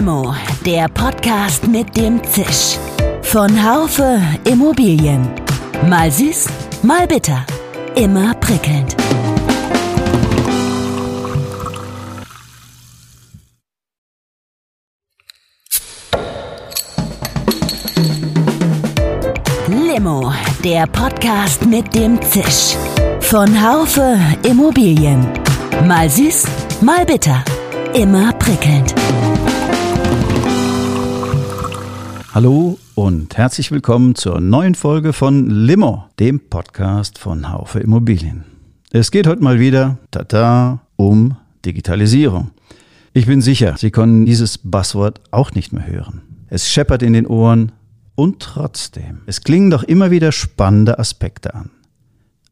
Limo, der Podcast mit dem Zisch. Von Haufe Immobilien. Mal süß, mal bitter. Immer prickelnd. Limo, der Podcast mit dem Zisch. Von Haufe Immobilien. Mal süß, mal bitter. Immer prickelnd. Hallo und herzlich willkommen zur neuen Folge von Limo, dem Podcast von Haufe Immobilien. Es geht heute mal wieder, tata, um Digitalisierung. Ich bin sicher, Sie können dieses Buzzword auch nicht mehr hören. Es scheppert in den Ohren und trotzdem, es klingen doch immer wieder spannende Aspekte an.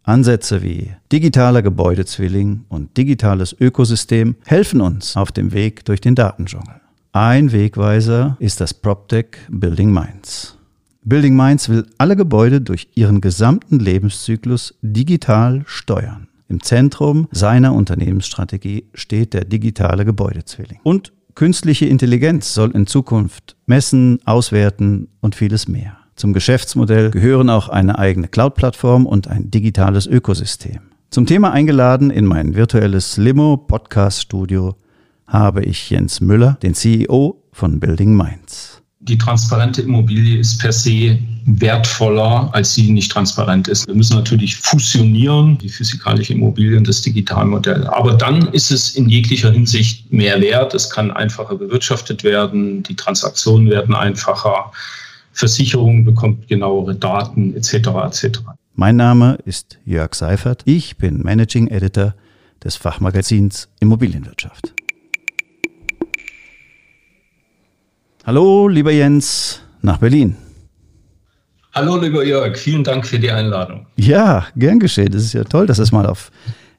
Ansätze wie digitaler Gebäudezwilling und digitales Ökosystem helfen uns auf dem Weg durch den Datendschungel. Ein Wegweiser ist das PropTech Building Minds. Building Minds will alle Gebäude durch ihren gesamten Lebenszyklus digital steuern. Im Zentrum seiner Unternehmensstrategie steht der digitale Gebäudezwilling. Und künstliche Intelligenz soll in Zukunft messen, auswerten und vieles mehr. Zum Geschäftsmodell gehören auch eine eigene Cloud-Plattform und ein digitales Ökosystem. Zum Thema eingeladen in mein virtuelles Limo-Podcast-Studio habe ich Jens Müller, den CEO von Building Minds. Die transparente Immobilie ist per se wertvoller, als sie nicht transparent ist. Wir müssen natürlich fusionieren, die physikalische Immobilie und das Digitalmodell. Aber dann ist es in jeglicher Hinsicht mehr wert. Es kann einfacher bewirtschaftet werden, die Transaktionen werden einfacher, Versicherung bekommt genauere Daten etc. etc. Mein Name ist Jörg Seifert. Ich bin Managing Editor des Fachmagazins Immobilienwirtschaft. Hallo, lieber Jens, nach Berlin. Hallo, lieber Jörg, vielen Dank für die Einladung. Ja, gern geschehen. Es ist ja toll, dass es mal auf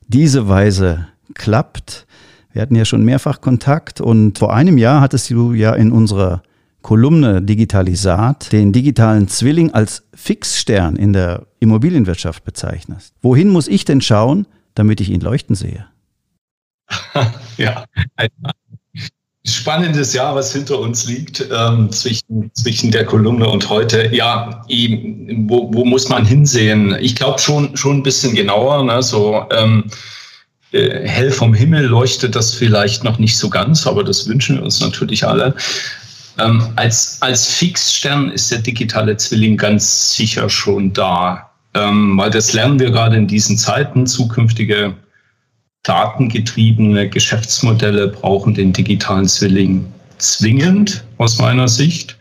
diese Weise klappt. Wir hatten ja schon mehrfach Kontakt und vor einem Jahr hattest du ja in unserer Kolumne Digitalisat den digitalen Zwilling als Fixstern in der Immobilienwirtschaft bezeichnet. Wohin muss ich denn schauen, damit ich ihn leuchten sehe? ja, spannendes Jahr, was hinter uns liegt, ähm, zwischen, zwischen der Kolumne und heute. Ja, wo, wo muss man hinsehen? Ich glaube schon, schon ein bisschen genauer. Ne? So, ähm, äh, hell vom Himmel leuchtet das vielleicht noch nicht so ganz, aber das wünschen wir uns natürlich alle. Ähm, als, als Fixstern ist der digitale Zwilling ganz sicher schon da, ähm, weil das lernen wir gerade in diesen Zeiten. Zukünftige datengetriebene Geschäftsmodelle brauchen den digitalen Zwilling zwingend aus meiner Sicht.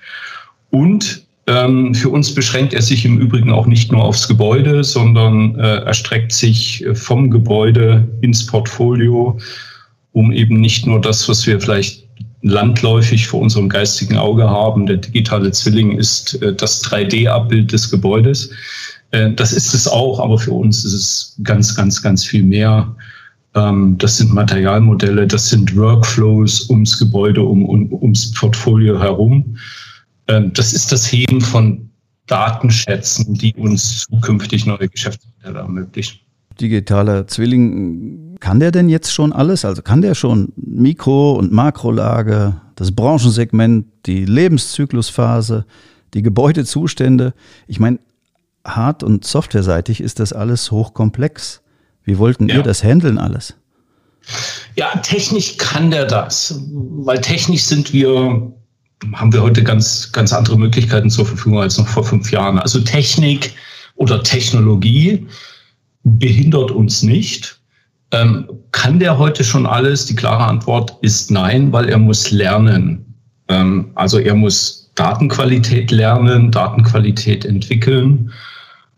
Und ähm, für uns beschränkt er sich im Übrigen auch nicht nur aufs Gebäude, sondern äh, erstreckt sich vom Gebäude ins Portfolio, um eben nicht nur das, was wir vielleicht landläufig vor unserem geistigen Auge haben. Der digitale Zwilling ist äh, das 3D-Abbild des Gebäudes. Äh, das ist es auch, aber für uns ist es ganz, ganz, ganz viel mehr. Ähm, das sind Materialmodelle, das sind Workflows ums Gebäude, um, um, ums Portfolio herum. Ähm, das ist das Heben von Datenschätzen, die uns zukünftig neue Geschäftsmodelle ermöglichen. Digitaler Zwilling, kann der denn jetzt schon alles? Also kann der schon Mikro- und Makrolage, das Branchensegment, die Lebenszyklusphase, die Gebäudezustände? Ich meine, hard- und softwareseitig ist das alles hochkomplex. Wie wollten ja. ihr das handeln alles? Ja, technisch kann der das, weil technisch sind wir, haben wir heute ganz, ganz andere Möglichkeiten zur Verfügung als noch vor fünf Jahren. Also Technik oder Technologie behindert uns nicht. Ähm, kann der heute schon alles? Die klare Antwort ist nein, weil er muss lernen. Ähm, also er muss Datenqualität lernen, Datenqualität entwickeln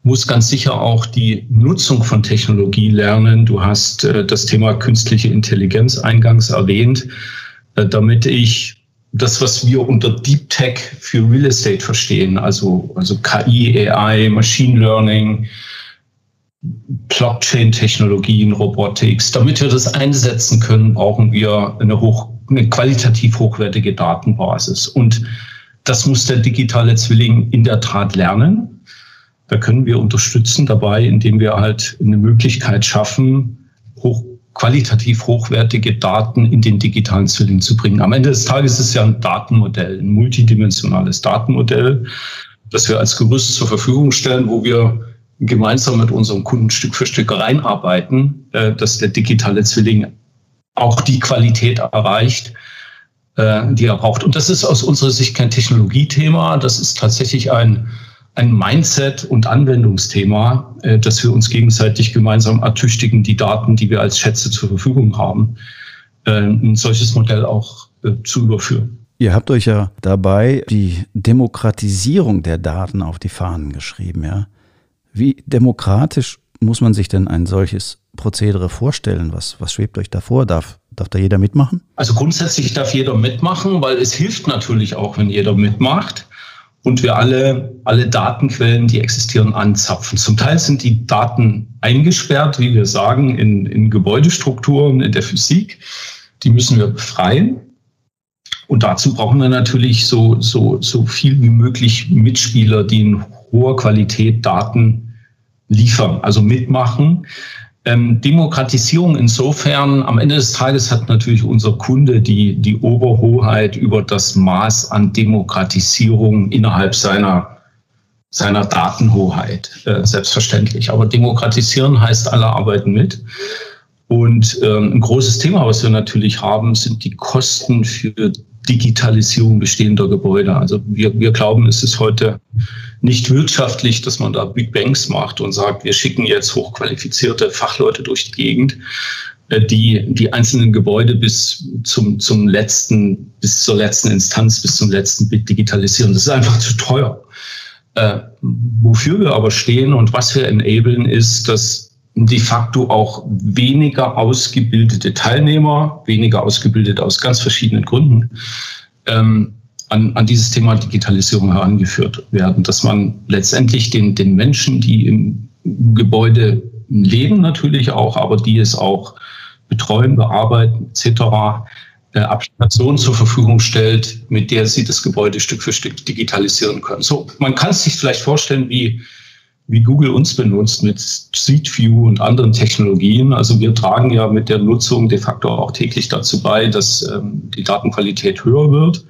muss ganz sicher auch die Nutzung von Technologie lernen. Du hast äh, das Thema künstliche Intelligenz eingangs erwähnt, äh, damit ich das, was wir unter Deep Tech für Real Estate verstehen, also, also KI, AI, Machine Learning, Blockchain-Technologien, Robotics. Damit wir das einsetzen können, brauchen wir eine, hoch, eine qualitativ hochwertige Datenbasis. Und das muss der digitale Zwilling in der Tat lernen. Da können wir unterstützen dabei, indem wir halt eine Möglichkeit schaffen, hoch qualitativ hochwertige Daten in den digitalen Zwilling zu bringen. Am Ende des Tages ist es ja ein Datenmodell, ein multidimensionales Datenmodell, das wir als Gerüst zur Verfügung stellen, wo wir gemeinsam mit unserem Kunden Stück für Stück reinarbeiten, äh, dass der digitale Zwilling auch die Qualität erreicht, äh, die er braucht. Und das ist aus unserer Sicht kein Technologiethema, das ist tatsächlich ein ein Mindset- und Anwendungsthema, äh, dass wir uns gegenseitig gemeinsam ertüchtigen, die Daten, die wir als Schätze zur Verfügung haben, äh, ein solches Modell auch äh, zu überführen. Ihr habt euch ja dabei die Demokratisierung der Daten auf die Fahnen geschrieben, ja. Wie demokratisch muss man sich denn ein solches Prozedere vorstellen? Was, was schwebt euch davor? Darf, darf da jeder mitmachen? Also grundsätzlich darf jeder mitmachen, weil es hilft natürlich auch, wenn jeder mitmacht und wir alle, alle Datenquellen, die existieren, anzapfen. Zum Teil sind die Daten eingesperrt, wie wir sagen, in, in Gebäudestrukturen, in der Physik. Die müssen wir befreien. Und dazu brauchen wir natürlich so, so, so viel wie möglich Mitspieler, die in hoher Qualität Daten liefern, also mitmachen. Ähm, Demokratisierung insofern, am Ende des Tages hat natürlich unser Kunde die, die Oberhoheit über das Maß an Demokratisierung innerhalb seiner, seiner Datenhoheit, äh, selbstverständlich. Aber demokratisieren heißt, alle arbeiten mit. Und ähm, ein großes Thema, was wir natürlich haben, sind die Kosten für Digitalisierung bestehender Gebäude. Also wir, wir glauben, es ist heute nicht wirtschaftlich, dass man da Big Banks macht und sagt, wir schicken jetzt hochqualifizierte Fachleute durch die Gegend, äh, die die einzelnen Gebäude bis zum, zum letzten, bis zur letzten Instanz, bis zum letzten Bit digitalisieren. Das ist einfach zu teuer. Äh, wofür wir aber stehen und was wir enablen, ist, dass de facto auch weniger ausgebildete Teilnehmer, weniger ausgebildete aus ganz verschiedenen Gründen, ähm, an, an dieses Thema Digitalisierung herangeführt werden, dass man letztendlich den, den Menschen, die im Gebäude leben natürlich auch, aber die es auch betreuen, bearbeiten etc., äh, Applikationen zur Verfügung stellt, mit der sie das Gebäude Stück für Stück digitalisieren können. So, man kann es sich vielleicht vorstellen, wie wie Google uns benutzt mit Street View und anderen Technologien. Also wir tragen ja mit der Nutzung de facto auch täglich dazu bei, dass ähm, die Datenqualität höher wird.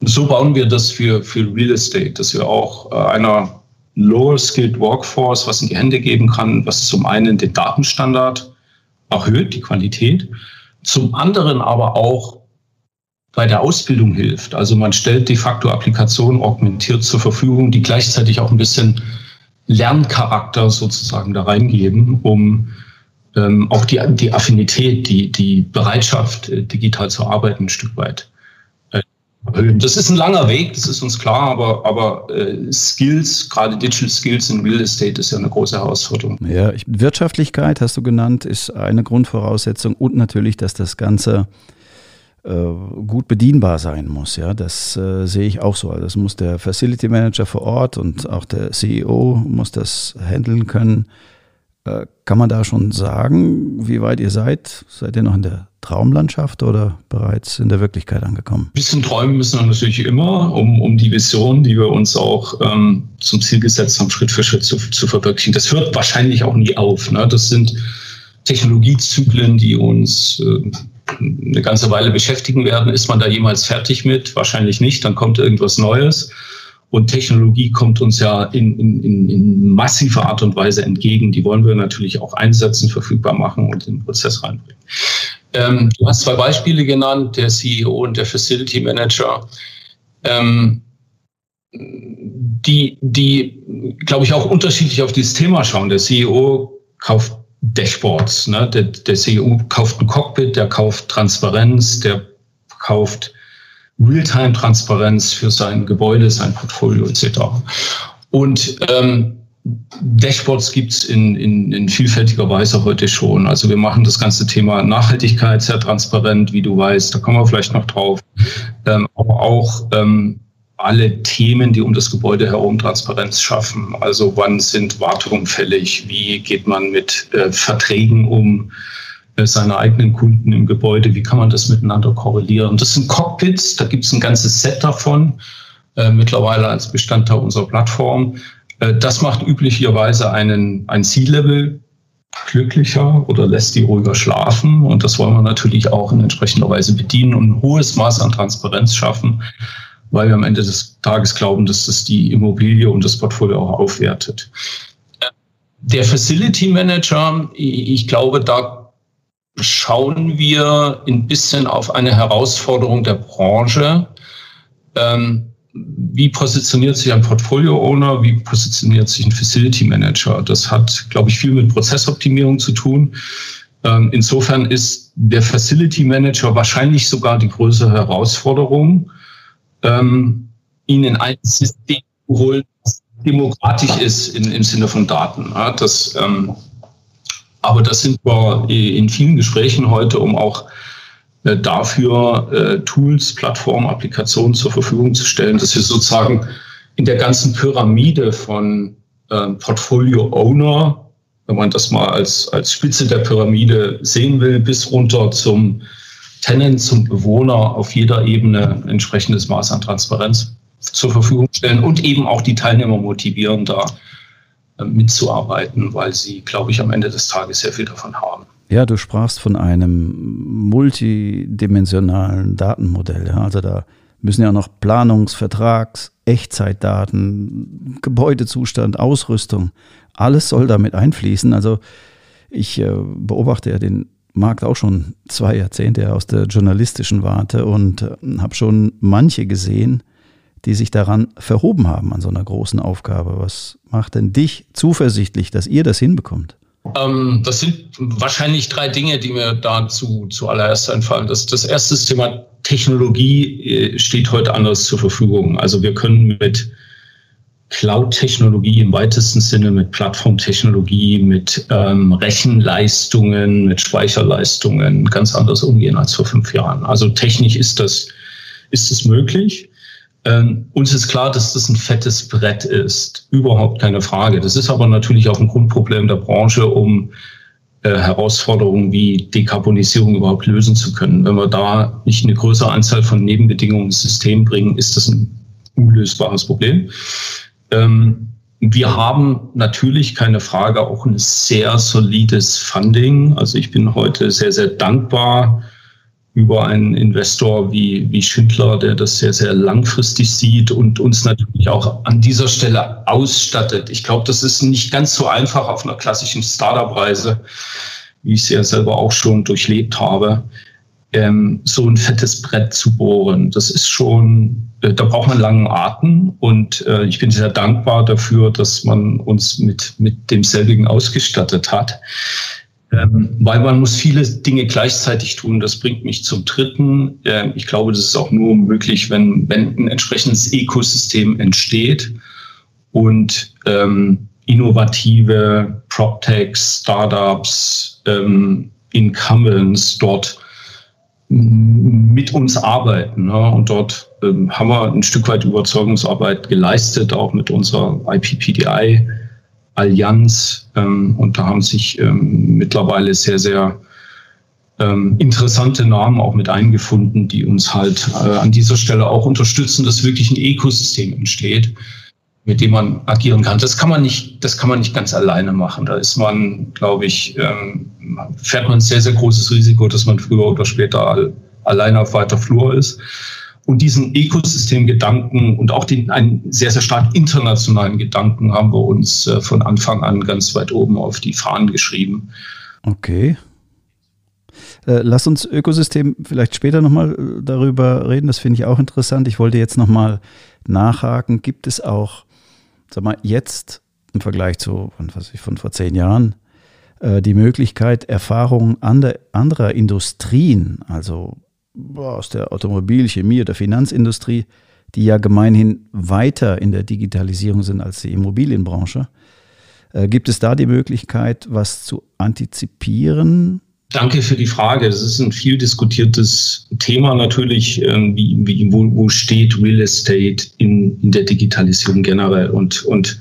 So bauen wir das für, für Real Estate, dass wir auch äh, einer Lower Skilled Workforce was in die Hände geben kann, was zum einen den Datenstandard erhöht, die Qualität, zum anderen aber auch bei der Ausbildung hilft. Also man stellt de facto Applikationen augmentiert zur Verfügung, die gleichzeitig auch ein bisschen Lerncharakter sozusagen da reingeben, um ähm, auch die, die Affinität, die, die Bereitschaft, äh, digital zu arbeiten, ein Stück weit. Das ist ein langer Weg, das ist uns klar, aber, aber äh, Skills, gerade Digital Skills in Real Estate ist ja eine große Herausforderung. Ja, Wirtschaftlichkeit hast du genannt, ist eine Grundvoraussetzung und natürlich, dass das Ganze äh, gut bedienbar sein muss. Ja, das äh, sehe ich auch so. Also das muss der Facility Manager vor Ort und auch der CEO muss das handeln können. Äh, kann man da schon sagen, wie weit ihr seid? Seid ihr noch in der Traumlandschaft oder bereits in der Wirklichkeit angekommen? Ein bisschen träumen müssen wir natürlich immer, um, um die Vision, die wir uns auch ähm, zum Ziel gesetzt haben, Schritt für Schritt zu, zu verwirklichen. Das hört wahrscheinlich auch nie auf. Ne? Das sind Technologiezyklen, die uns äh, eine ganze Weile beschäftigen werden. Ist man da jemals fertig mit? Wahrscheinlich nicht. Dann kommt irgendwas Neues. Und Technologie kommt uns ja in, in, in massiver Art und Weise entgegen. Die wollen wir natürlich auch einsetzen, verfügbar machen und in den Prozess reinbringen. Ähm, du hast zwei Beispiele genannt, der CEO und der Facility Manager. Ähm, die, die, glaube ich, auch unterschiedlich auf dieses Thema schauen. Der CEO kauft Dashboards. Ne? Der, der CEO kauft ein Cockpit, der kauft Transparenz, der kauft Realtime-Transparenz für sein Gebäude, sein Portfolio etc. Und ähm, Dashboards gibt's in, in, in vielfältiger Weise heute schon. Also wir machen das ganze Thema Nachhaltigkeit sehr transparent, wie du weißt, da kommen wir vielleicht noch drauf. Ähm, aber auch ähm, alle Themen, die um das Gebäude herum Transparenz schaffen. Also wann sind Wartungen fällig? Wie geht man mit äh, Verträgen um? Äh, seine eigenen Kunden im Gebäude, wie kann man das miteinander korrelieren? Das sind Cockpits, da gibt es ein ganzes Set davon, äh, mittlerweile als Bestandteil unserer Plattform. Äh, das macht üblicherweise einen, ein C-Level glücklicher oder lässt die ruhiger schlafen. Und das wollen wir natürlich auch in entsprechender Weise bedienen und ein hohes Maß an Transparenz schaffen, weil wir am Ende des Tages glauben, dass das die Immobilie und das Portfolio auch aufwertet. Der Facility Manager, ich glaube, da schauen wir ein bisschen auf eine Herausforderung der Branche. Ähm, wie positioniert sich ein Portfolio-Owner, wie positioniert sich ein Facility Manager? Das hat, glaube ich, viel mit Prozessoptimierung zu tun. Ähm, insofern ist der Facility Manager wahrscheinlich sogar die größere Herausforderung, ähm, ihn in ein System zu holen, das demokratisch ist in, im Sinne von Daten. das, ähm, aber das sind wir in vielen Gesprächen heute, um auch äh, dafür äh, Tools, Plattformen, Applikationen zur Verfügung zu stellen, dass wir sozusagen in der ganzen Pyramide von äh, Portfolio Owner, wenn man das mal als, als Spitze der Pyramide sehen will, bis runter zum Tenant, zum Bewohner auf jeder Ebene entsprechendes Maß an Transparenz zur Verfügung stellen und eben auch die Teilnehmer motivieren, da mitzuarbeiten, weil sie, glaube ich, am Ende des Tages sehr viel davon haben. Ja, du sprachst von einem multidimensionalen Datenmodell. Also da müssen ja noch Planungs-, Vertrags-, Echtzeitdaten, Gebäudezustand, Ausrüstung, alles soll damit einfließen. Also ich äh, beobachte ja den Markt auch schon zwei Jahrzehnte aus der journalistischen Warte und äh, habe schon manche gesehen, die sich daran verhoben haben an so einer großen Aufgabe. Was macht denn dich zuversichtlich, dass ihr das hinbekommt? Ähm, das sind wahrscheinlich drei Dinge, die mir dazu zuallererst einfallen. Das, das erste Thema Technologie äh, steht heute anders zur Verfügung. Also wir können mit Cloud-Technologie im weitesten Sinne, mit Plattformtechnologie, mit ähm, Rechenleistungen, mit Speicherleistungen ganz anders umgehen als vor fünf Jahren. Also technisch ist das, ist das möglich. Ähm, uns ist klar, dass das ein fettes Brett ist, überhaupt keine Frage. Das ist aber natürlich auch ein Grundproblem der Branche, um äh, Herausforderungen wie Dekarbonisierung überhaupt lösen zu können. Wenn wir da nicht eine größere Anzahl von Nebenbedingungen ins System bringen, ist das ein unlösbares Problem. Ähm, wir haben natürlich keine Frage auch ein sehr solides Funding. Also ich bin heute sehr, sehr dankbar über einen Investor wie, wie Schindler, der das sehr, sehr langfristig sieht und uns natürlich auch an dieser Stelle ausstattet. Ich glaube, das ist nicht ganz so einfach auf einer klassischen Startup-Reise, wie ich es ja selber auch schon durchlebt habe, ähm, so ein fettes Brett zu bohren. Das ist schon, äh, da braucht man langen Atem und äh, ich bin sehr dankbar dafür, dass man uns mit, mit demselbigen ausgestattet hat. Ähm, weil man muss viele Dinge gleichzeitig tun. Das bringt mich zum dritten. Ähm, ich glaube, das ist auch nur möglich, wenn, wenn ein entsprechendes Ökosystem entsteht und ähm, innovative PropTechs, Startups, ähm, Incumbents dort mit uns arbeiten. Ne? Und dort ähm, haben wir ein Stück weit Überzeugungsarbeit geleistet, auch mit unserer IPPDI. Allianz. Ähm, und da haben sich ähm, mittlerweile sehr, sehr ähm, interessante Namen auch mit eingefunden, die uns halt äh, an dieser Stelle auch unterstützen, dass wirklich ein Ökosystem entsteht, mit dem man agieren kann. Das kann man nicht, das kann man nicht ganz alleine machen. Da ist man, glaube ich, ähm, fährt man ein sehr, sehr großes Risiko, dass man früher oder später alleine auf weiter Flur ist. Und diesen Ökosystemgedanken und auch den, einen sehr, sehr stark internationalen Gedanken haben wir uns äh, von Anfang an ganz weit oben auf die Fahnen geschrieben. Okay. Äh, lass uns Ökosystem vielleicht später nochmal äh, darüber reden. Das finde ich auch interessant. Ich wollte jetzt nochmal nachhaken. Gibt es auch, sag mal, jetzt im Vergleich zu, was ich, von vor zehn Jahren, die Möglichkeit, Erfahrungen anderer Industrien, also aus der Automobil-, Chemie- oder Finanzindustrie, die ja gemeinhin weiter in der Digitalisierung sind als die Immobilienbranche. Äh, gibt es da die Möglichkeit, was zu antizipieren? Danke für die Frage. Das ist ein viel diskutiertes Thema natürlich. Ähm, wie, wie, wo, wo steht Real Estate in, in der Digitalisierung generell? Und, und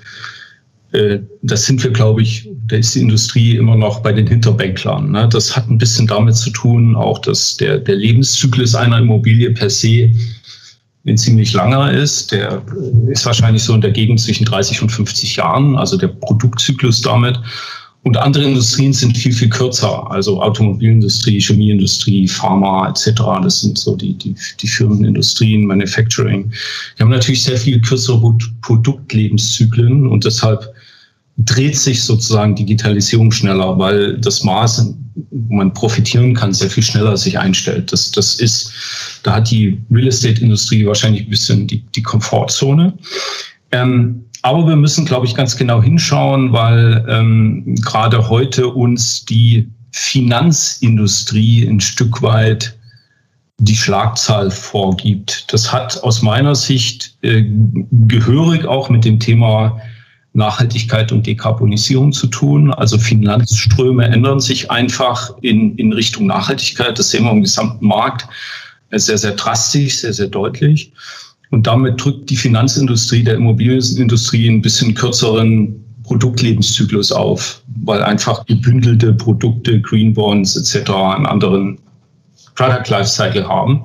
das sind wir, glaube ich, da ist die Industrie immer noch bei den Hinterbänklern. Ne? Das hat ein bisschen damit zu tun, auch dass der, der Lebenszyklus einer Immobilie per se ein ziemlich langer ist. Der ist wahrscheinlich so in der Gegend zwischen 30 und 50 Jahren, also der Produktzyklus damit. Und andere Industrien sind viel, viel kürzer. Also Automobilindustrie, Chemieindustrie, Pharma etc. Das sind so die, die, die führenden Industrien, Manufacturing. Die haben natürlich sehr viel kürzere Produktlebenszyklen und deshalb dreht sich sozusagen Digitalisierung schneller, weil das Maß, wo man profitieren kann, sehr viel schneller sich einstellt. Das, das ist, da hat die Real Estate-Industrie wahrscheinlich ein bisschen die, die Komfortzone. Ähm, aber wir müssen, glaube ich, ganz genau hinschauen, weil ähm, gerade heute uns die Finanzindustrie ein Stück weit die Schlagzahl vorgibt. Das hat aus meiner Sicht äh, gehörig auch mit dem Thema Nachhaltigkeit und Dekarbonisierung zu tun. Also Finanzströme ändern sich einfach in, in Richtung Nachhaltigkeit. Das sehen wir im gesamten Markt sehr, sehr drastisch, sehr, sehr deutlich. Und damit drückt die Finanzindustrie der Immobilienindustrie ein bisschen kürzeren Produktlebenszyklus auf, weil einfach gebündelte Produkte, Green Bonds etc. einen anderen Product Lifecycle haben.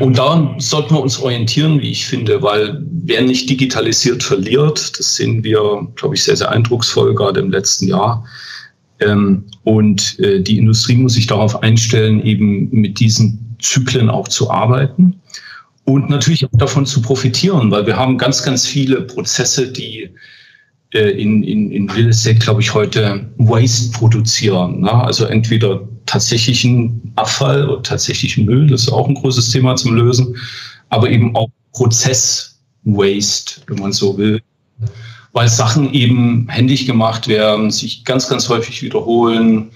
Und daran sollten wir uns orientieren, wie ich finde, weil wer nicht digitalisiert verliert, das sehen wir, glaube ich, sehr, sehr eindrucksvoll, gerade im letzten Jahr. Ähm, und äh, die Industrie muss sich darauf einstellen, eben mit diesen Zyklen auch zu arbeiten und natürlich auch davon zu profitieren, weil wir haben ganz, ganz viele Prozesse, die äh, in, in, in Real Estate, glaube ich, heute Waste produzieren. Ne? Also entweder tatsächlichen Abfall oder tatsächlichen Müll, das ist auch ein großes Thema zum Lösen, aber eben auch Prozess-Waste, wenn man so will, weil Sachen eben händig gemacht werden, sich ganz, ganz häufig wiederholen,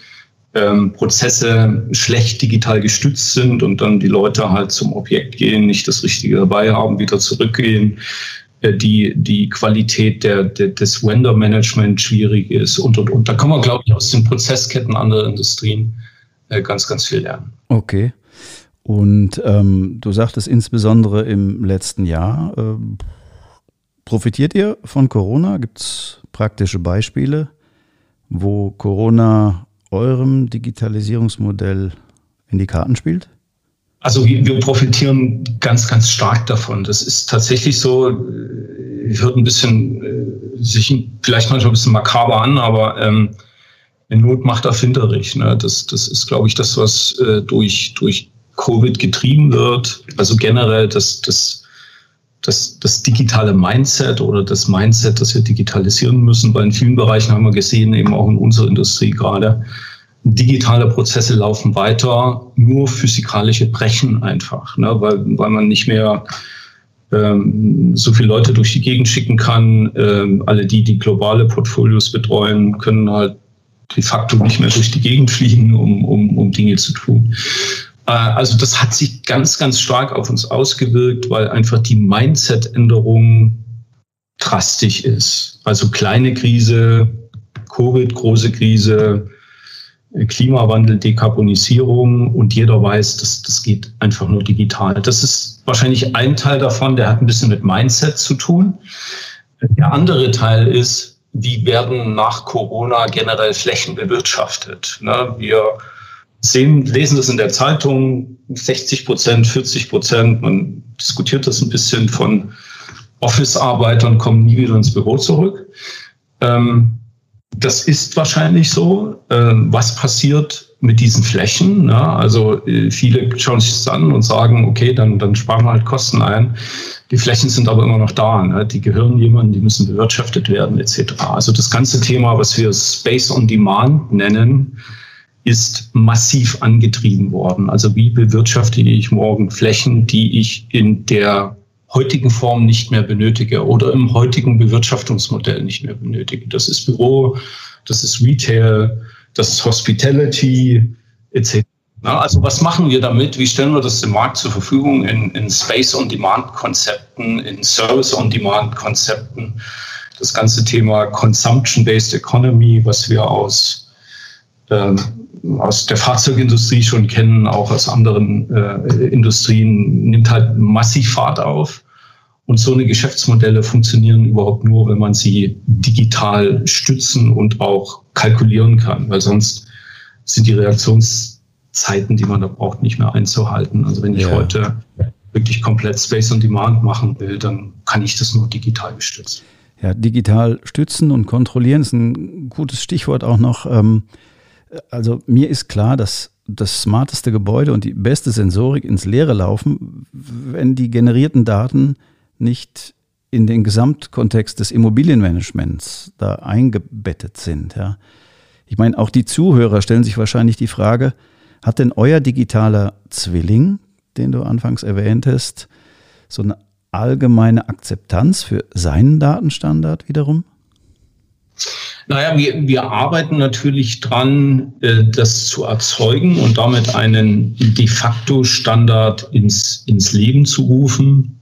ähm, Prozesse schlecht digital gestützt sind und dann die Leute halt zum Objekt gehen, nicht das Richtige dabei haben, wieder zurückgehen, äh, die, die Qualität der, der, des Vendor-Management schwierig ist und, und, und. Da kann man, glaube ich, aus den Prozessketten anderer Industrien ganz, ganz viel lernen. Okay. Und ähm, du sagtest insbesondere im letzten Jahr, äh, profitiert ihr von Corona? Gibt es praktische Beispiele, wo Corona eurem Digitalisierungsmodell in die Karten spielt? Also wir profitieren ganz, ganz stark davon. Das ist tatsächlich so, hört ein bisschen äh, sich vielleicht manchmal ein bisschen makaber an, aber ähm, Not macht erfinderisch. Ne? Das, das ist, glaube ich, das, was äh, durch, durch Covid getrieben wird. Also generell das, das, das, das digitale Mindset oder das Mindset, das wir digitalisieren müssen, weil in vielen Bereichen haben wir gesehen, eben auch in unserer Industrie gerade, digitale Prozesse laufen weiter, nur physikalische brechen einfach, ne? weil, weil man nicht mehr ähm, so viele Leute durch die Gegend schicken kann. Ähm, alle die, die globale Portfolios betreuen, können halt de facto nicht mehr durch die Gegend fliegen, um, um, um Dinge zu tun. Äh, also das hat sich ganz, ganz stark auf uns ausgewirkt, weil einfach die Mindset-Änderung drastisch ist. Also kleine Krise, Covid, große Krise, Klimawandel, Dekarbonisierung und jeder weiß, dass das geht einfach nur digital. Das ist wahrscheinlich ein Teil davon, der hat ein bisschen mit Mindset zu tun. Der andere Teil ist, wie werden nach Corona generell Flächen bewirtschaftet. Ne? Wir sehen, lesen das in der Zeitung, 60 Prozent, 40 Prozent. Man diskutiert das ein bisschen von Office-Arbeitern kommen nie wieder ins Büro zurück. Ähm, das ist wahrscheinlich so. Ähm, was passiert mit diesen Flächen? Ne? Also äh, viele schauen sich das an und sagen, okay, dann, dann sparen wir halt Kosten ein. Die Flächen sind aber immer noch da. Ne? Die gehören jemandem, die müssen bewirtschaftet werden etc. Also das ganze Thema, was wir Space on Demand nennen, ist massiv angetrieben worden. Also wie bewirtschafte ich morgen Flächen, die ich in der heutigen Form nicht mehr benötige oder im heutigen Bewirtschaftungsmodell nicht mehr benötige. Das ist Büro, das ist Retail, das Hospitality etc. Na, also was machen wir damit? Wie stellen wir das dem Markt zur Verfügung in, in Space-on-Demand-Konzepten, in Service-on-Demand-Konzepten? Das ganze Thema Consumption-Based Economy, was wir aus, äh, aus der Fahrzeugindustrie schon kennen, auch aus anderen äh, Industrien, nimmt halt massiv Fahrt auf. Und so eine Geschäftsmodelle funktionieren überhaupt nur, wenn man sie digital stützen und auch kalkulieren kann, weil sonst sind die Reaktions Zeiten, die man da braucht, nicht mehr einzuhalten. Also wenn ich ja. heute wirklich komplett Space on Demand machen will, dann kann ich das nur digital gestützt. Ja, digital stützen und kontrollieren ist ein gutes Stichwort auch noch. Ähm, also mir ist klar, dass das smarteste Gebäude und die beste Sensorik ins Leere laufen, wenn die generierten Daten nicht in den Gesamtkontext des Immobilienmanagements da eingebettet sind. Ja. Ich meine, auch die Zuhörer stellen sich wahrscheinlich die Frage, hat denn euer digitaler Zwilling, den du anfangs erwähntest, so eine allgemeine Akzeptanz für seinen Datenstandard wiederum? Naja, wir, wir arbeiten natürlich dran, äh, das zu erzeugen und damit einen de facto Standard ins, ins Leben zu rufen.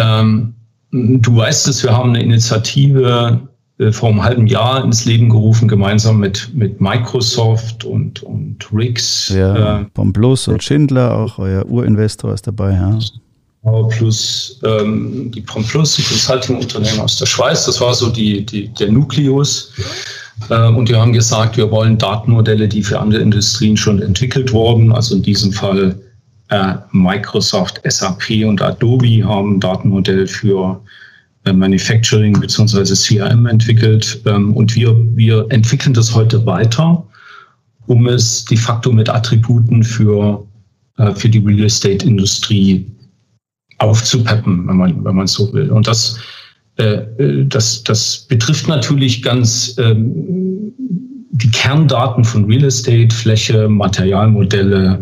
Ähm, du weißt es, wir haben eine Initiative äh, vor einem halben Jahr ins Leben gerufen, gemeinsam mit, mit Microsoft und, und RIX. Ja, äh, Pomplus und Schindler, auch euer Urinvestor ist dabei, ja plus ähm, die Promplus, die Consulting-Unternehmen aus der Schweiz. Das war so die, die, der Nukleus. Äh, und wir haben gesagt, wir wollen Datenmodelle, die für andere Industrien schon entwickelt wurden, also in diesem Fall Microsoft, SAP und Adobe haben Datenmodell für äh, Manufacturing bzw. CRM entwickelt. Ähm, und wir, wir entwickeln das heute weiter, um es de facto mit Attributen für, äh, für die Real Estate-Industrie aufzupeppen, wenn man, wenn man so will. Und das, äh, äh, das, das betrifft natürlich ganz ähm, die Kerndaten von Real Estate, Fläche, Materialmodelle,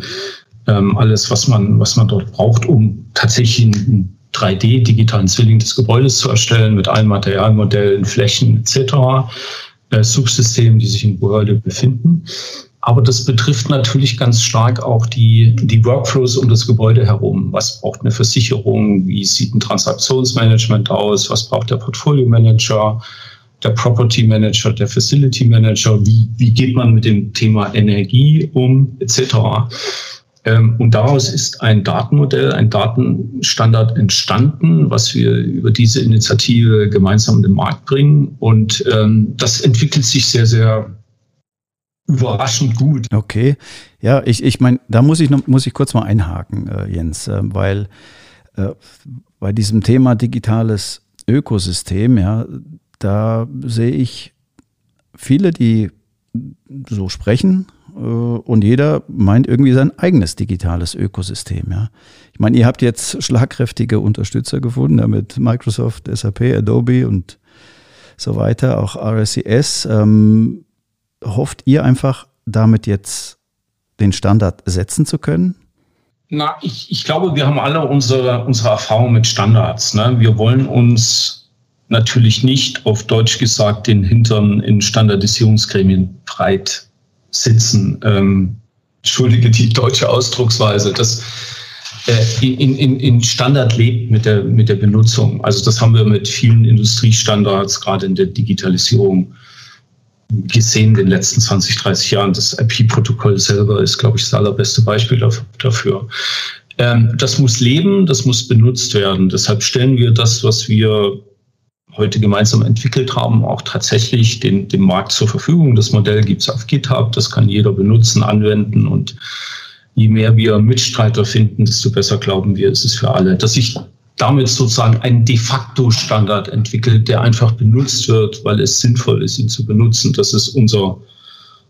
alles, was man, was man dort braucht, um tatsächlich einen 3D-digitalen Zwilling des Gebäudes zu erstellen mit allen Materialmodellen, Flächen etc., äh, Subsystemen, die sich im Gebäude befinden. Aber das betrifft natürlich ganz stark auch die, die Workflows um das Gebäude herum. Was braucht eine Versicherung? Wie sieht ein Transaktionsmanagement aus? Was braucht der Portfolio Manager? Der Property Manager, der Facility Manager, wie, wie geht man mit dem Thema Energie um, etc. Ähm, und daraus ist ein Datenmodell, ein Datenstandard entstanden, was wir über diese Initiative gemeinsam in den Markt bringen. Und ähm, das entwickelt sich sehr, sehr überraschend gut. Okay, ja, ich, ich meine, da muss ich noch, muss ich kurz mal einhaken, äh, Jens, äh, weil äh, bei diesem Thema digitales Ökosystem, ja, da sehe ich viele, die so sprechen und jeder meint irgendwie sein eigenes digitales Ökosystem, ja. Ich meine, ihr habt jetzt schlagkräftige Unterstützer gefunden, ja, mit Microsoft, SAP, Adobe und so weiter, auch RSCS. Ähm, hofft ihr einfach damit jetzt den Standard setzen zu können? Na, ich, ich glaube, wir haben alle unsere, unsere Erfahrung mit Standards. Ne? Wir wollen uns natürlich nicht, auf Deutsch gesagt, den Hintern in Standardisierungsgremien breit sitzen. Ähm, entschuldige die deutsche Ausdrucksweise. Das äh, in, in, in Standard lebt mit der, mit der Benutzung. Also das haben wir mit vielen Industriestandards, gerade in der Digitalisierung, gesehen in den letzten 20, 30 Jahren. Das IP-Protokoll selber ist, glaube ich, das allerbeste Beispiel dafür. Ähm, das muss leben, das muss benutzt werden. Deshalb stellen wir das, was wir heute gemeinsam entwickelt haben, auch tatsächlich den, dem Markt zur Verfügung. Das Modell gibt es auf GitHub, das kann jeder benutzen, anwenden und je mehr wir Mitstreiter finden, desto besser glauben wir, ist es für alle. Dass ich damit sozusagen einen de facto Standard entwickelt, der einfach benutzt wird, weil es sinnvoll ist, ihn zu benutzen. Das ist unser,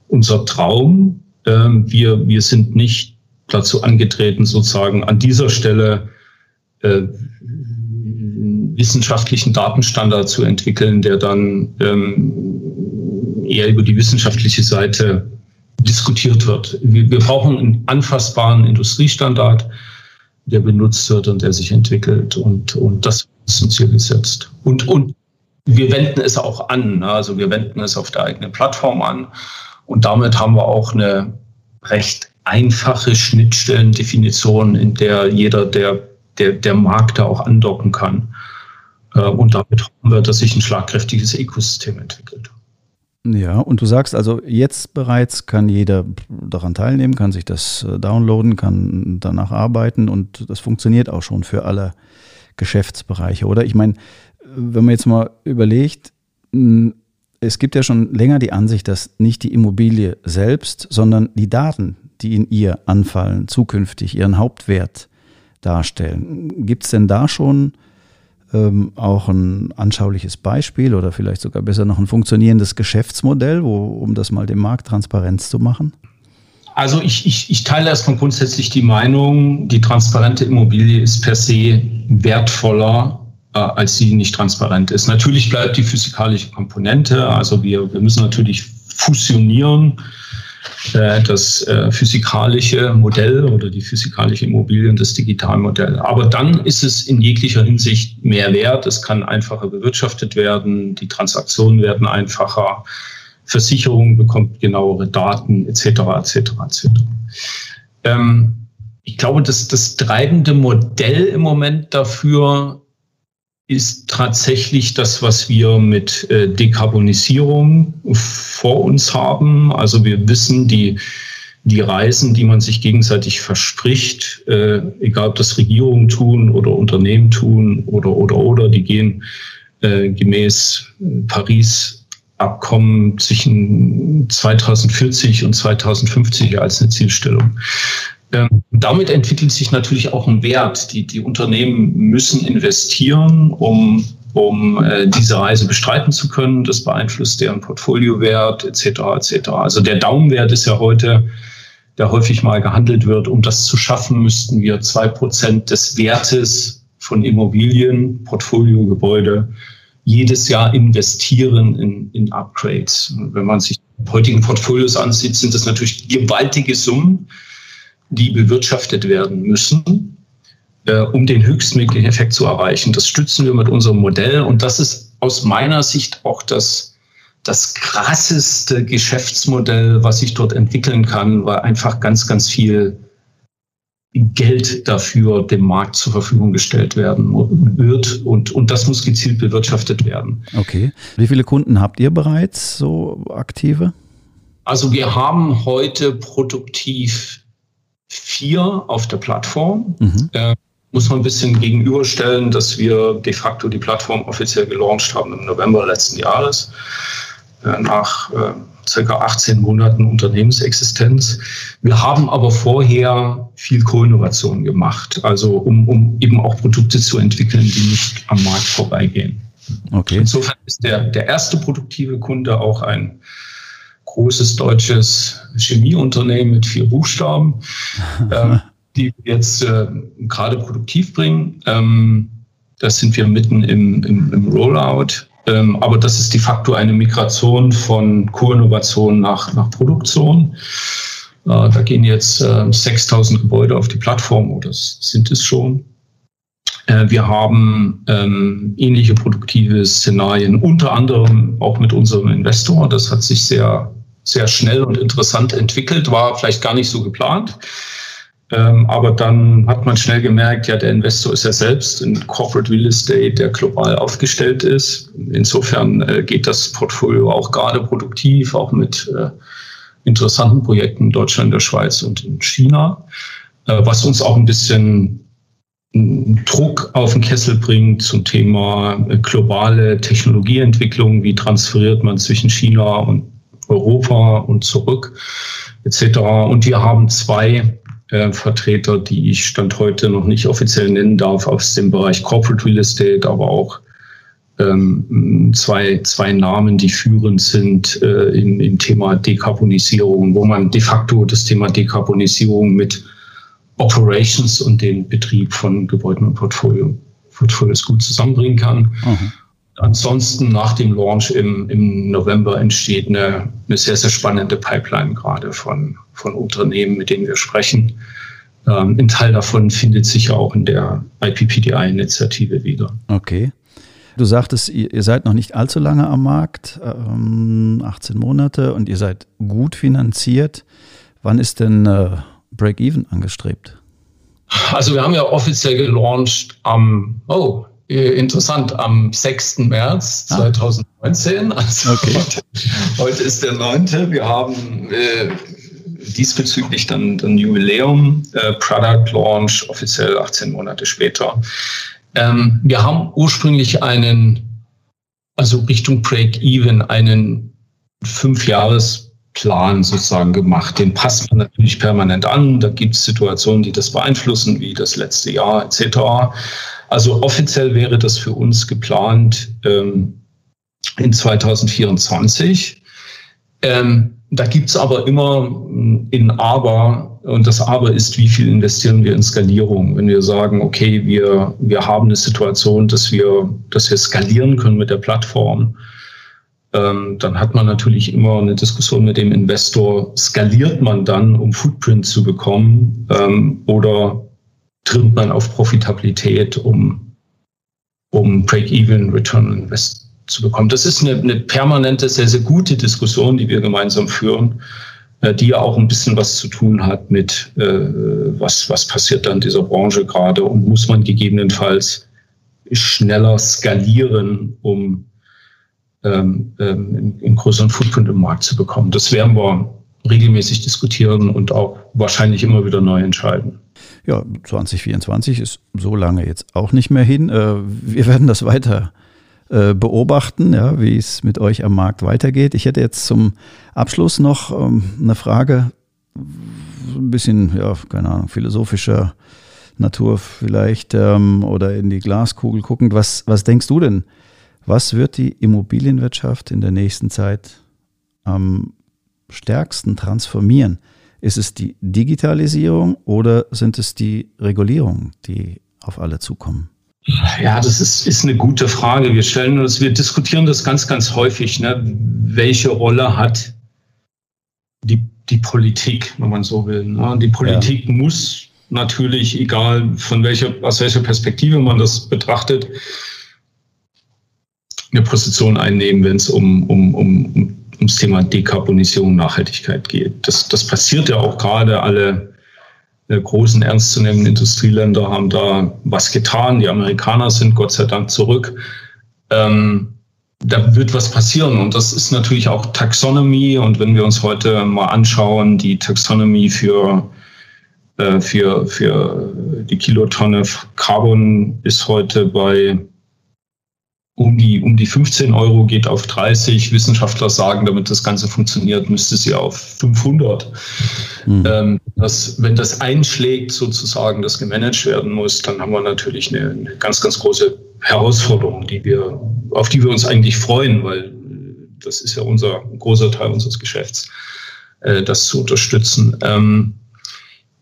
unser Traum. Ähm, wir, wir sind nicht dazu angetreten, sozusagen an dieser Stelle äh, wissenschaftlichen Datenstandard zu entwickeln, der dann ähm, eher über die wissenschaftliche Seite diskutiert wird. Wir, wir brauchen einen anfassbaren Industriestandard, der benutzt wird und der sich entwickelt. Und, und das ist ein Ziel gesetzt. Und, und wir wenden es auch an. Ne? Also wir wenden es auf der eigenen Plattform an. Und damit haben wir auch eine recht einfache Schnittstellendefinition, in der jeder, der, der, der Markt da auch andocken kann. Äh, und damit hoffen wir, dass sich ein schlagkräftiges Ökosystem entwickelt. Ja, und du sagst also, jetzt bereits kann jeder daran teilnehmen, kann sich das äh, downloaden, kann danach arbeiten und das funktioniert auch schon für alle Geschäftsbereiche, oder? Ich meine, wenn man jetzt mal überlegt, es gibt ja schon länger die Ansicht, dass nicht die Immobilie selbst, sondern die Daten, die in ihr anfallen, zukünftig ihren Hauptwert darstellen. Gibt es denn da schon ähm, auch ein anschauliches Beispiel oder vielleicht sogar besser noch ein funktionierendes Geschäftsmodell, wo, um das mal dem Markt Transparenz zu machen? Also ich, ich, ich teile erstmal grundsätzlich die Meinung, die transparente Immobilie ist per se wertvoller äh, als sie nicht transparent ist. Natürlich bleibt die physikalische Komponente, also wir, wir müssen natürlich fusionieren das äh, physikalische Modell oder die physikalische Immobilie und das Digitalmodell. Aber dann ist es in jeglicher Hinsicht mehr wert. Es kann einfacher bewirtschaftet werden, die Transaktionen werden einfacher, Versicherung bekommt genauere Daten etc. etc. etc. Ähm, ich glaube, dass das treibende Modell im Moment dafür ist tatsächlich das, was wir mit äh, Dekarbonisierung vor uns haben. Also wir wissen, die, die Reisen, die man sich gegenseitig verspricht, äh, egal ob das Regierungen tun oder Unternehmen tun oder, oder, oder, die gehen äh, gemäß Paris Abkommen zwischen 2040 und 2050 als eine Zielstellung. Ähm, damit entwickelt sich natürlich auch ein Wert. Die, die Unternehmen müssen investieren, um, um äh, diese Reise bestreiten zu können. Das beeinflusst deren Portfoliowert etc. etc. Also der Daumenwert ist ja heute, der häufig mal gehandelt wird. Um das zu schaffen, müssten wir zwei Prozent des Wertes von Immobilien, Portfolio, Gebäude jedes Jahr investieren in, in Upgrades. Wenn man sich heutigen Portfolios ansieht, sind das natürlich gewaltige Summen die bewirtschaftet werden müssen, äh, um den höchstmöglichen Effekt zu erreichen. Das stützen wir mit unserem Modell und das ist aus meiner Sicht auch das, das krasseste Geschäftsmodell, was sich dort entwickeln kann, weil einfach ganz, ganz viel Geld dafür dem Markt zur Verfügung gestellt werden wird und, und das muss gezielt bewirtschaftet werden. Okay. Wie viele Kunden habt ihr bereits so aktive? Also wir haben heute produktiv vier auf der Plattform. Mhm. Äh, muss man ein bisschen gegenüberstellen, dass wir de facto die Plattform offiziell gelauncht haben im November letzten Jahres, äh, nach äh, circa 18 Monaten Unternehmensexistenz. Wir haben aber vorher viel Co-Innovation gemacht, also um, um eben auch Produkte zu entwickeln, die nicht am Markt vorbeigehen. Okay. Insofern ist der, der erste produktive Kunde auch ein großes deutsches Chemieunternehmen mit vier Buchstaben, ähm, die wir jetzt äh, gerade produktiv bringen. Ähm, das sind wir mitten im, im, im Rollout. Ähm, aber das ist de facto eine Migration von Co-Innovation nach, nach Produktion. Äh, da gehen jetzt äh, 6000 Gebäude auf die Plattform, oder sind es schon. Äh, wir haben ähm, ähnliche produktive Szenarien, unter anderem auch mit unserem Investor. Das hat sich sehr sehr schnell und interessant entwickelt, war vielleicht gar nicht so geplant. Ähm, aber dann hat man schnell gemerkt, ja, der Investor ist ja selbst in Corporate Real Estate, der global aufgestellt ist. Insofern äh, geht das Portfolio auch gerade produktiv, auch mit äh, interessanten Projekten in Deutschland, der Schweiz und in China, äh, was uns auch ein bisschen Druck auf den Kessel bringt zum Thema globale Technologieentwicklung. Wie transferiert man zwischen China und Europa und zurück etc. Und wir haben zwei äh, Vertreter, die ich Stand heute noch nicht offiziell nennen darf, aus dem Bereich Corporate Real Estate, aber auch ähm, zwei, zwei Namen, die führend sind äh, im, im Thema Dekarbonisierung, wo man de facto das Thema Dekarbonisierung mit Operations und den Betrieb von Gebäuden und Portfolio, Portfolios gut zusammenbringen kann. Mhm. Ansonsten nach dem Launch im, im November entsteht eine, eine sehr, sehr spannende Pipeline gerade von, von Unternehmen, mit denen wir sprechen. Ähm, ein Teil davon findet sich auch in der IPPDI-Initiative wieder. Okay. Du sagtest, ihr, seid noch nicht allzu lange am Markt, ähm, 18 Monate und ihr seid gut finanziert. Wann ist denn äh, Break-Even angestrebt? Also wir haben ja offiziell gelauncht am, oh, interessant, am 6. März 2019. Ah. Also okay. heute, heute, ist der 9. Wir haben äh, diesbezüglich dann ein Jubiläum, äh, Product Launch, offiziell 18 Monate später. Ähm, wir haben ursprünglich einen, also Richtung Break-Even, einen Fünfjahresplan sozusagen gemacht. Den passt man natürlich permanent an. Da gibt es Situationen, die das beeinflussen, wie das letzte Jahr etc. Also offiziell wäre das für uns geplant ähm, in 2024. Ähm, da gibt's aber immer in Aber, und das Aber ist, wie viel investieren wir in Skalierung. Wenn wir sagen, okay, wir, wir haben eine Situation, dass wir, dass wir skalieren können mit der Plattform, ähm, dann hat man natürlich immer eine Diskussion mit dem Investor, skaliert man dann, um Footprint zu bekommen, ähm, oder trimmt man auf Profitabilität, um, um Break-Even, Return on Invest zu bekommen. Das ist eine, eine permanente, sehr, sehr gute Diskussion, die wir gemeinsam führen, äh, die ja auch ein bisschen was zu tun hat mit, äh, was, was passiert da in dieser Branche gerade und muss man gegebenenfalls schneller skalieren, um ähm, ähm, einen größeren Footprint im Markt zu bekommen. Das werden wir regelmäßig diskutieren und auch wahrscheinlich immer wieder neu entscheiden. Ja, 2024 ist so lange jetzt auch nicht mehr hin. Äh, wir werden das weiter äh, beobachten, ja, wie es mit euch am Markt weitergeht. Ich hätte jetzt zum Abschluss noch ähm, eine Frage, ein bisschen, ja, keine Ahnung, philosophischer Natur vielleicht ähm, oder in die Glaskugel guckend. Was, was denkst du denn? Was wird die Immobilienwirtschaft in der nächsten Zeit am stärksten transformieren? Ist es die Digitalisierung oder sind es die Regulierungen, die auf alle zukommen? Ja, das ist, ist eine gute Frage. Wir stellen uns, wir diskutieren das ganz, ganz häufig. Ne? Welche Rolle hat die, die Politik, wenn man so will? Ne? Die Politik ja. muss natürlich, egal von welcher, aus welcher Perspektive man das betrachtet, eine Position einnehmen, wenn es um, um, um, ums Thema Dekarbonisierung, Nachhaltigkeit geht. Das, das passiert ja auch gerade alle äh, großen ernstzunehmenden Industrieländer haben da was getan. Die Amerikaner sind Gott sei Dank zurück. Ähm, da wird was passieren. Und das ist natürlich auch Taxonomie. Und wenn wir uns heute mal anschauen, die Taxonomie für, äh, für, für die Kilotonne Carbon ist heute bei um die, um die 15 Euro geht auf 30. Wissenschaftler sagen, damit das Ganze funktioniert, müsste sie auf 500. Mhm. Ähm, das, wenn das einschlägt, sozusagen, das gemanagt werden muss, dann haben wir natürlich eine, eine, ganz, ganz große Herausforderung, die wir, auf die wir uns eigentlich freuen, weil das ist ja unser großer Teil unseres Geschäfts, äh, das zu unterstützen. Ähm,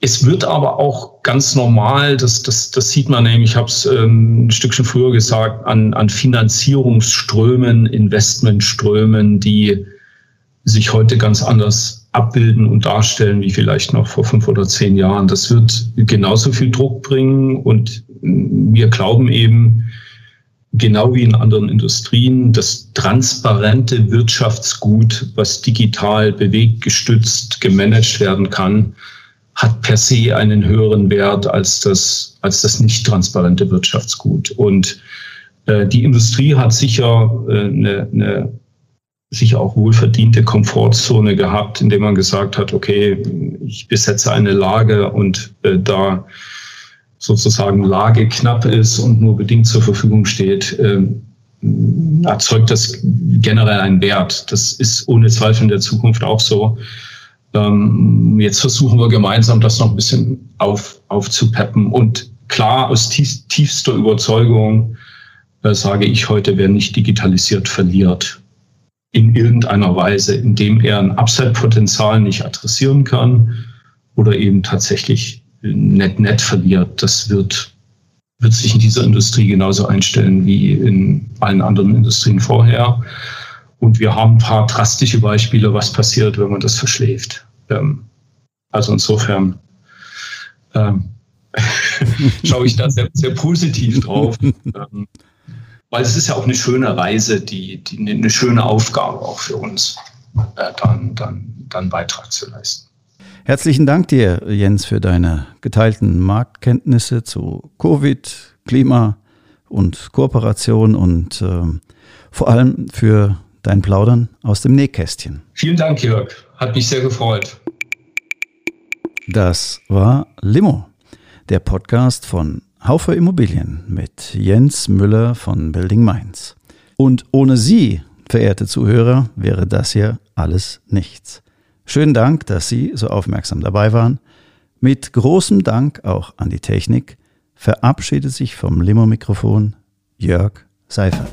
es wird aber auch ganz normal, das, das, das sieht man nämlich, ich habe es ähm, ein Stückchen früher gesagt, an, an Finanzierungsströmen, Investmentströmen, die sich heute ganz anders abbilden und darstellen wie vielleicht noch vor fünf oder zehn Jahren. Das wird genauso viel Druck bringen und wir glauben eben, genau wie in anderen Industrien, das transparente Wirtschaftsgut, was digital bewegt, gestützt, gemanagt werden kann, hat per se einen höheren Wert als das, als das nicht transparente Wirtschaftsgut. Und äh, die Industrie hat sicher äh, eine, eine sicher auch wohlverdiente Komfortzone gehabt, indem man gesagt hat, okay, ich besetze eine Lage und äh, da sozusagen Lage knapp ist und nur bedingt zur Verfügung steht, äh, erzeugt das generell einen Wert. Das ist ohne Zweifel in der Zukunft auch so. Ähm, jetzt versuchen wir gemeinsam das noch ein bisschen auf, aufzupeppen. Und klar, aus tief, tiefster Überzeugung äh, sage ich heute, wer nicht digitalisiert, verliert. In irgendeiner Weise, indem er ein Upside-Potenzial nicht adressieren kann oder eben tatsächlich net net verliert. Das wird, wird sich in dieser Industrie genauso einstellen wie in allen anderen Industrien vorher. Und wir haben ein paar drastische Beispiele, was passiert, wenn man das verschläft. Ähm, also insofern ähm, schaue ich da sehr, sehr positiv drauf. ähm, weil es ist ja auch eine schöne Reise, die, die eine schöne Aufgabe auch für uns, äh, dann, dann, dann Beitrag zu leisten. Herzlichen Dank dir, Jens, für deine geteilten Marktkenntnisse zu Covid, Klima und Kooperation und äh, vor allem für dein Plaudern aus dem Nähkästchen. Vielen Dank, Jörg. Hat mich sehr gefreut. Das war Limo, der Podcast von Haufe Immobilien mit Jens Müller von Building Mainz. Und ohne Sie, verehrte Zuhörer, wäre das hier alles nichts. Schönen Dank, dass Sie so aufmerksam dabei waren. Mit großem Dank auch an die Technik. verabschiedet sich vom Limo-Mikrofon Jörg Seifert.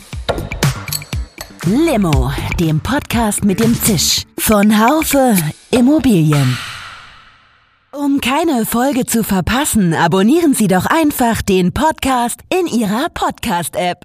Limo, dem Podcast mit dem Zisch von Haufe Immobilien. Um keine Folge zu verpassen, abonnieren Sie doch einfach den Podcast in Ihrer Podcast-App.